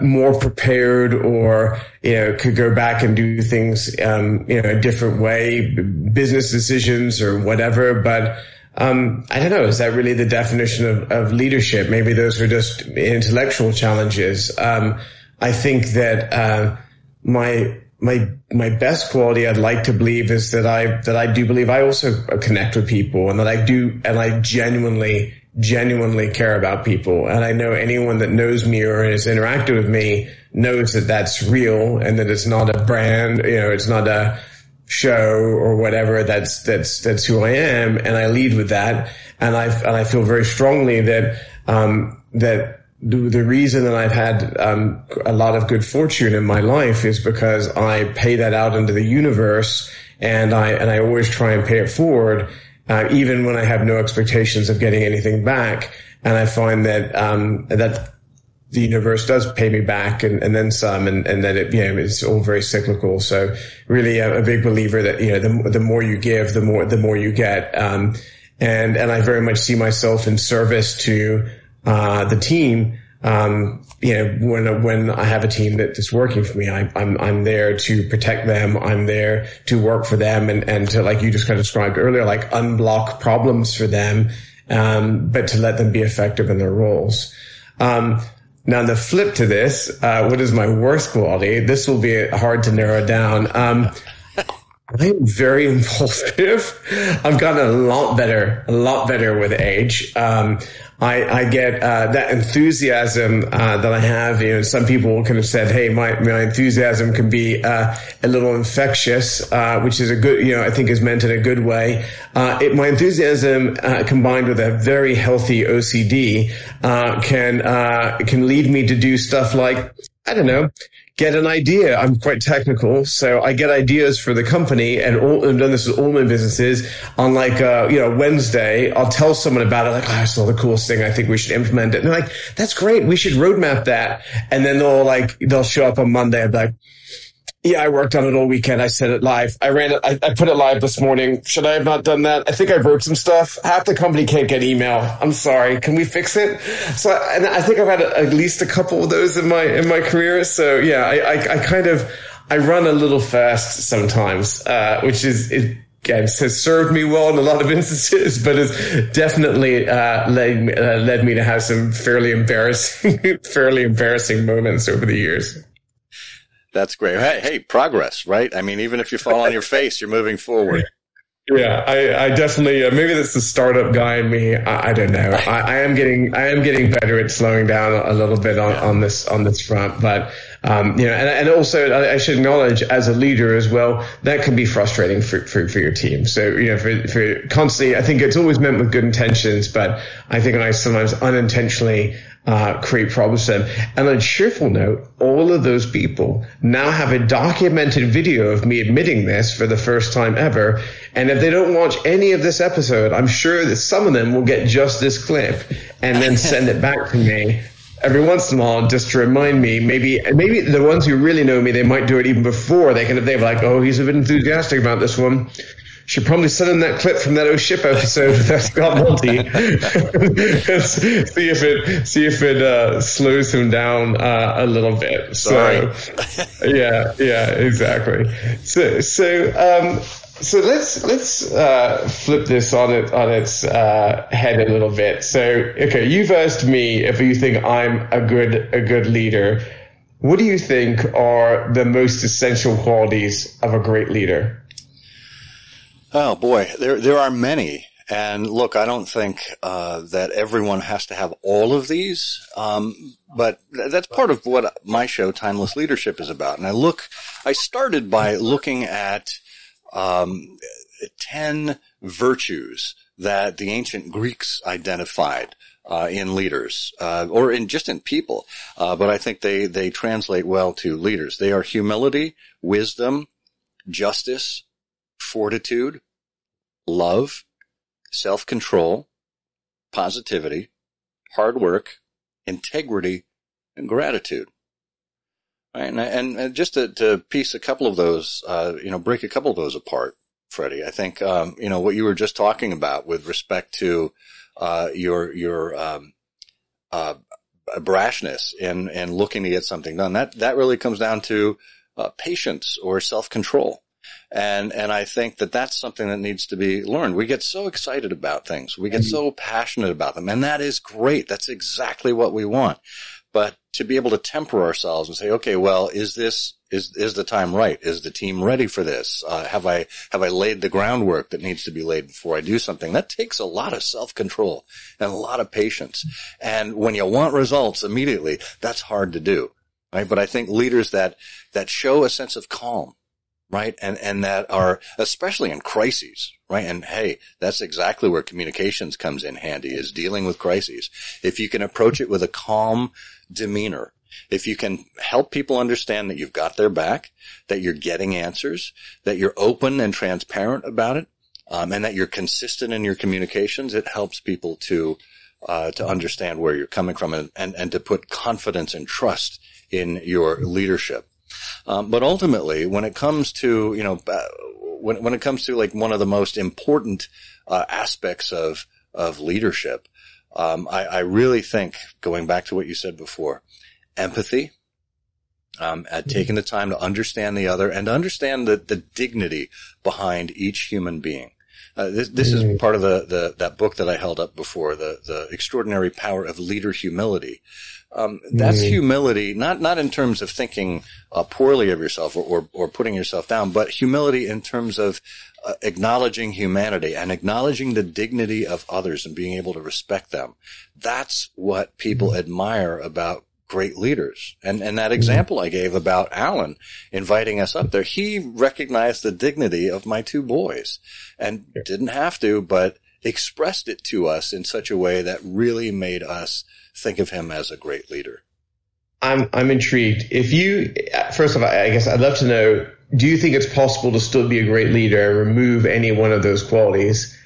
S2: more prepared, or you know, could go back and do things, um, you know, a different way, business decisions or whatever. But um, I don't know. Is that really the definition of, of leadership? Maybe those are just intellectual challenges. Um, I think that, uh, my, my, my best quality I'd like to believe is that I, that I do believe I also connect with people and that I do, and I genuinely, genuinely care about people. And I know anyone that knows me or has interacted with me knows that that's real and that it's not a brand, you know, it's not a show or whatever. That's, that's, that's who I am. And I lead with that. And I, and I feel very strongly that, um, that the, reason that I've had um, a lot of good fortune in my life is because I pay that out into the universe, and I and I always try and pay it forward, uh, even when I have no expectations of getting anything back. And I find that um, that the universe does pay me back and, and then some, and, and that it you know it's all very cyclical. So really, a, big believer that you know the the more you give, the more the more you get. Um, and and I very much see myself in service to uh, the team, um, you know, when when I have a team that is working for me, I, I'm I'm there to protect them. I'm there to work for them, and and to like you just kind of described earlier, like unblock problems for them, um, but to let them be effective in their roles. Um, now, the flip to this, uh, what is my worst quality? This will be hard to narrow down. Um, I am very impulsive. I've gotten a lot better, a lot better with age. Um, I, I get uh, that enthusiasm uh, that I have. You know, some people kind of said, "Hey, my my enthusiasm can be uh, a little infectious," uh, which is a good, you know, I think is meant in a good way. Uh, it, my enthusiasm uh, combined with a very healthy OCD can can lead me to do stuff like I don't know, get an idea. I'm quite technical, so I get ideas for the company, and all, I've done this with all my businesses. On like, uh, you know, Wednesday, I'll tell someone about it. Like, oh, I saw the coolest thing. I think we should implement it. And they're like, that's great. We should roadmap that. And then they'll like, they'll show up on Monday. I'm like, yeah, I worked on it all weekend. I said it live. I ran it. I, I, put it live this morning. Should I have not done that? I think I broke some stuff. Half the company can't get email. I'm sorry. Can we fix it? So, and I think I've had at least a couple of those in my in my career. So yeah, I I, I kind of I run a little fast sometimes, uh, which is it, again, has served me well in a lot of instances, but has definitely uh, led uh, led me to have some fairly embarrassing, fairly embarrassing moments over the years.
S1: That's great. Hey, hey, progress, right? I mean, even if you fall on your face, you're moving forward.
S2: Yeah, I, I definitely uh, maybe that's the startup guy in me. I, I don't know. I, I, am getting I am getting better at slowing down a little bit on, on this on this front, but um, you know, and, and also I, I, should acknowledge as a leader as well that can be frustrating for, for, for your team. So you know, for, for constantly, I think it's always meant with good intentions, but I think I sometimes unintentionally uh, create problems for them. And on a cheerful note, all of those people now have a documented video of me admitting this for the first time ever. And if they don't watch any of this episode, I'm sure that some of them will get just this clip and then send it back to me every once in a while just to remind me maybe maybe the ones who really know me they might do it even before they can if they're like oh he's a bit enthusiastic about this one should probably send him that clip from that O Ship episode with Scott Monty. see if it see if it uh, slows him down uh, a little bit.
S1: Sorry.
S2: So, yeah, yeah, exactly. So so um, so let's let's uh, flip this on it on its uh, head a little bit. So okay, you've asked me if you think I'm a good a good leader. What do you think are the most essential qualities of a great leader?
S1: Oh boy, there there are many. And look, I don't think uh, that everyone has to have all of these, um, but that's part of what my show, Timeless Leadership, is about. And I look, I started by looking at um, ten virtues that the ancient Greeks identified uh, in leaders, uh, or in just in people. Uh, but I think they they translate well to leaders. They are humility, wisdom, justice, fortitude, love, self control, positivity, hard work, integrity, and gratitude. Right? And, and, and just to, to, piece a couple of those, uh, you know, break a couple of those apart, Freddie. I think, um, you know, what you were just talking about with respect to uh, your your um, uh, brashness and and looking to get something done. That that really comes down to uh, patience or self control. And, and I think that that's something that needs to be learned. We get so excited about things. We get mm-hmm. so passionate about them. And that is great. That's exactly what we want. But to be able to temper ourselves and say, okay, well, is this, is, is the time right? Is the team ready for this? Uh, have I, have I laid the groundwork that needs to be laid before I do something? That takes a lot of self-control and a lot of patience. And when you want results immediately, that's hard to do. right? But I think leaders that, that show a sense of calm, right? And, and that are, especially in crises, right? And hey, that's exactly where communications comes in handy is dealing with crises. If you can approach it with a calm demeanor, if you can help people understand that you've got their back, that you're getting answers, that you're open and transparent about it, um, and that you're consistent in your communications, it helps people to uh, to understand where you're coming from and, and, and to put confidence and trust in your leadership. Um, but ultimately, when it comes to, you know, uh, when, when it comes to like one of the most important uh, aspects of, of leadership, um, I, I, really think going back to what you said before, empathy, um, at mm-hmm. taking the time to understand the other and understand the, the dignity behind each human being. Uh, this, this is mm. part of the, the, that book that I held up before, the, the extraordinary power of leader humility. Um, that's mm. humility, not, not in terms of thinking uh, poorly of yourself or, or, or, putting yourself down, but humility in terms of uh, acknowledging humanity and acknowledging the dignity of others and being able to respect them. That's what people mm. admire about great leaders. And, and that example I gave about Alan inviting us up there, he recognized the dignity of my two boys and didn't have to, but expressed it to us in such a way that really made us think of him as a great leader.
S2: I'm, I'm intrigued. If you, first of all, I guess I'd love to know, do you think it's possible to still be a great leader and remove any one of those qualities?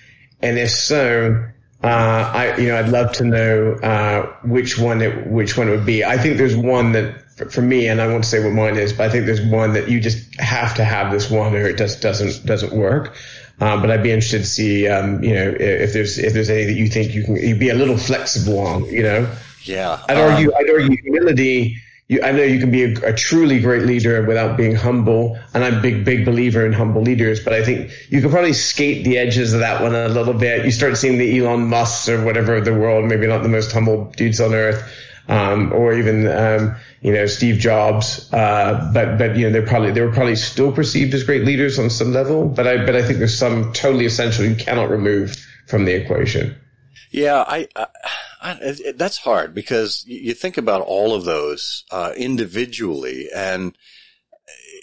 S2: And if so, uh, I, you know, I'd love to know, uh, which one it, which one it would be. I think there's one that for, for, me, and I won't say what mine is, but I think there's one that you just have to have this one or it just doesn't, doesn't work. Uh, but I'd be interested to see, um, you know, if there's, if there's any that you think you can you be a little flexible on, you know?
S1: Yeah.
S2: I'd um, argue, I'd argue humility you, I know you can be a, a, truly great leader without being humble, and I'm a big, big believer in humble leaders. But I think you can probably skate the edges of that one a little bit. You start seeing the Elon Musks or whatever of the world, maybe not the most humble dudes on earth, um, or even um, you know Steve Jobs. Uh, but but you know they're probably they were probably still perceived as great leaders on some level. But I but I think there's some totally essential you cannot remove from the equation.
S1: Yeah, I, I, I that's hard because you think about all of those uh, individually, and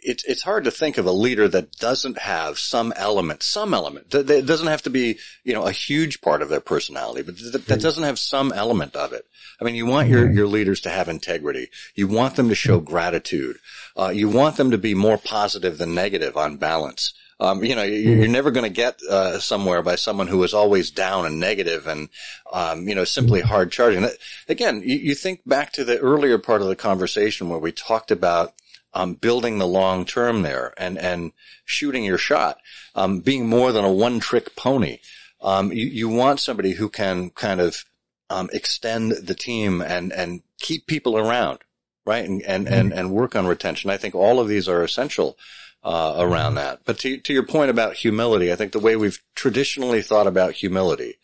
S1: it's it's hard to think of a leader that doesn't have some element, some element. It doesn't have to be, you know, a huge part of their personality, but that, that doesn't have some element of it. I mean, you want your your leaders to have integrity. You want them to show gratitude. Uh, you want them to be more positive than negative on balance. Um, you know, you're mm-hmm. never going to get uh, somewhere by someone who is always down and negative and, um, you know, simply mm-hmm. hard charging. Again, you, you, think back to the earlier part of the conversation where we talked about um, building the long term there and and shooting your shot, um, being more than a one trick pony. Um, you, you, want somebody who can kind of um, extend the team and and keep people around, right? And and and, mm-hmm. and work on retention. I think all of these are essential uh, around that. But to, to your point about humility, I think the way we've traditionally thought about humility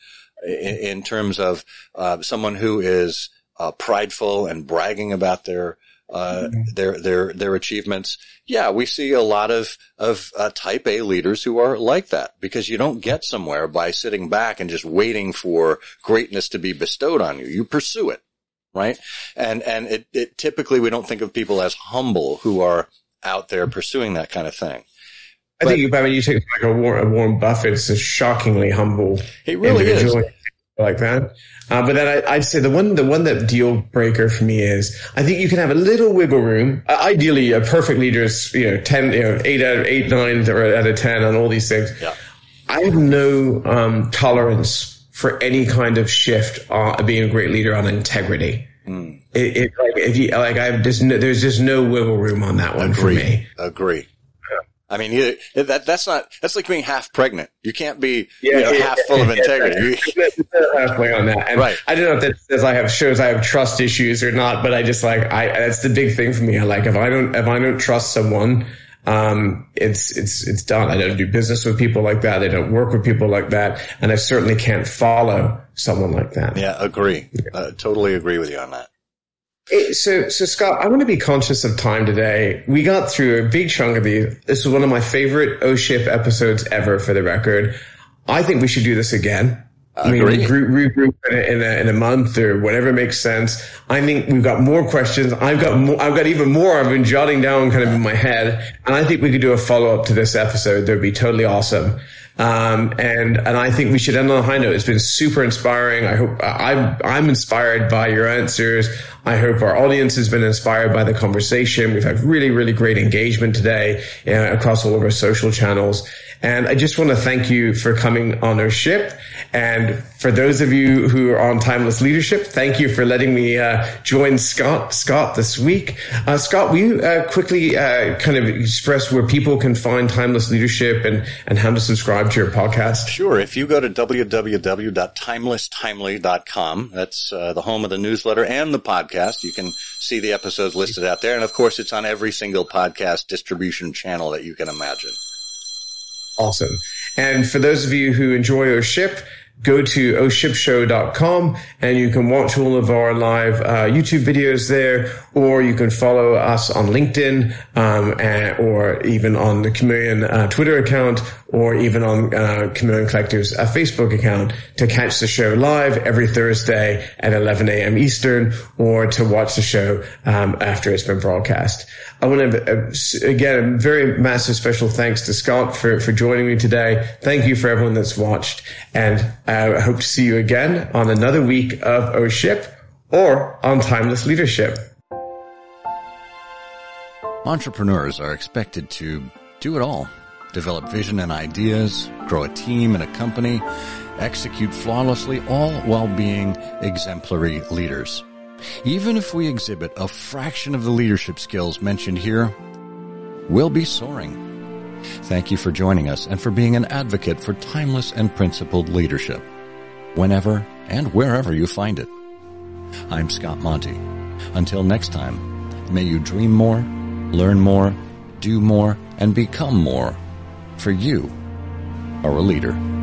S1: in, in terms of uh, someone who is uh, prideful and bragging about their uh, mm-hmm. their their their achievements. Yeah, we see a lot of of uh, Type A leaders who are like that because you don't get somewhere by sitting back and just waiting for greatness to be bestowed on you. You pursue it, right? And and it, it typically we don't think of people as humble who are out there pursuing that kind of thing.
S2: I but, think, I mean, you take like a Warren, a Warren Buffett, it's a shockingly humble.
S1: He really is
S2: like that. Uh, but then I, would say the one, the one that deal breaker for me is I think you can have a little wiggle room. Uh, ideally, a perfect leader is you know ten, you know eight out of eight, nine or out of ten on all these things.
S1: Yeah.
S2: I have no um, tolerance for any kind of shift uh, being a great leader on integrity. Mm. It, it, like if you like, I've just no, there's just no wiggle room on that one
S1: Agree.
S2: for me.
S1: Agree. I mean, you, that that's not that's like being half pregnant. You can't be yeah, you know, yeah, half yeah, full of integrity.
S2: halfway on that. And right. I don't know if that says I have shows I have trust issues or not, but I just like I that's the big thing for me. I like if I don't if I don't trust someone, um, it's it's it's done. I don't do business with people like that. I don't work with people like that, and I certainly can't follow someone like that.
S1: Yeah, agree. Uh, totally agree with you on that.
S2: So, so Scott, I want to be conscious of time today. We got through a big chunk of these. This is one of my favorite O Ship episodes ever for the record. I think we should do this again. I mean, regroup, regroup in, a, in, a, in a month or whatever makes sense. I think we've got more questions. I've got more, I've got even more. I've been jotting down kind of in my head, and I think we could do a follow up to this episode. That would be totally awesome. Um, and, and I think we should end on a high note. It's been super inspiring. I hope I'm, I'm inspired by your answers. I hope our audience has been inspired by the conversation. We've had really, really great engagement today uh, across all of our social channels. And I just want to thank you for coming on our ship. And for those of you who are on Timeless Leadership, thank you for letting me uh, join Scott Scott this week. Uh, Scott, will you uh, quickly uh, kind of express where people can find Timeless Leadership and, and how to subscribe to your podcast?
S1: Sure. If you go to www.timelesstimely.com, that's uh, the home of the newsletter and the podcast. You can see the episodes listed out there. And of course, it's on every single podcast distribution channel that you can imagine.
S2: Awesome. And for those of you who enjoy our ship, go to oshipshow.com and you can watch all of our live uh, YouTube videos there, or you can follow us on LinkedIn, um, and, or even on the Chameleon uh, Twitter account, or even on uh, Chameleon Collective's uh, Facebook account to catch the show live every Thursday at 11 a.m. Eastern, or to watch the show um, after it's been broadcast. I want to, uh, again, a very massive special thanks to Scott for, for joining me today. Thank you for everyone that's watched. And uh, I hope to see you again on another week of O Ship or on Timeless Leadership.
S1: Entrepreneurs are expected to do it all. Develop vision and ideas, grow a team and a company, execute flawlessly, all while being exemplary leaders. Even if we exhibit a fraction of the leadership skills mentioned here, we'll be soaring. Thank you for joining us and for being an advocate for timeless and principled leadership, whenever and wherever you find it. I'm Scott Monty. Until next time, may you dream more, learn more, do more, and become more, for you are a leader.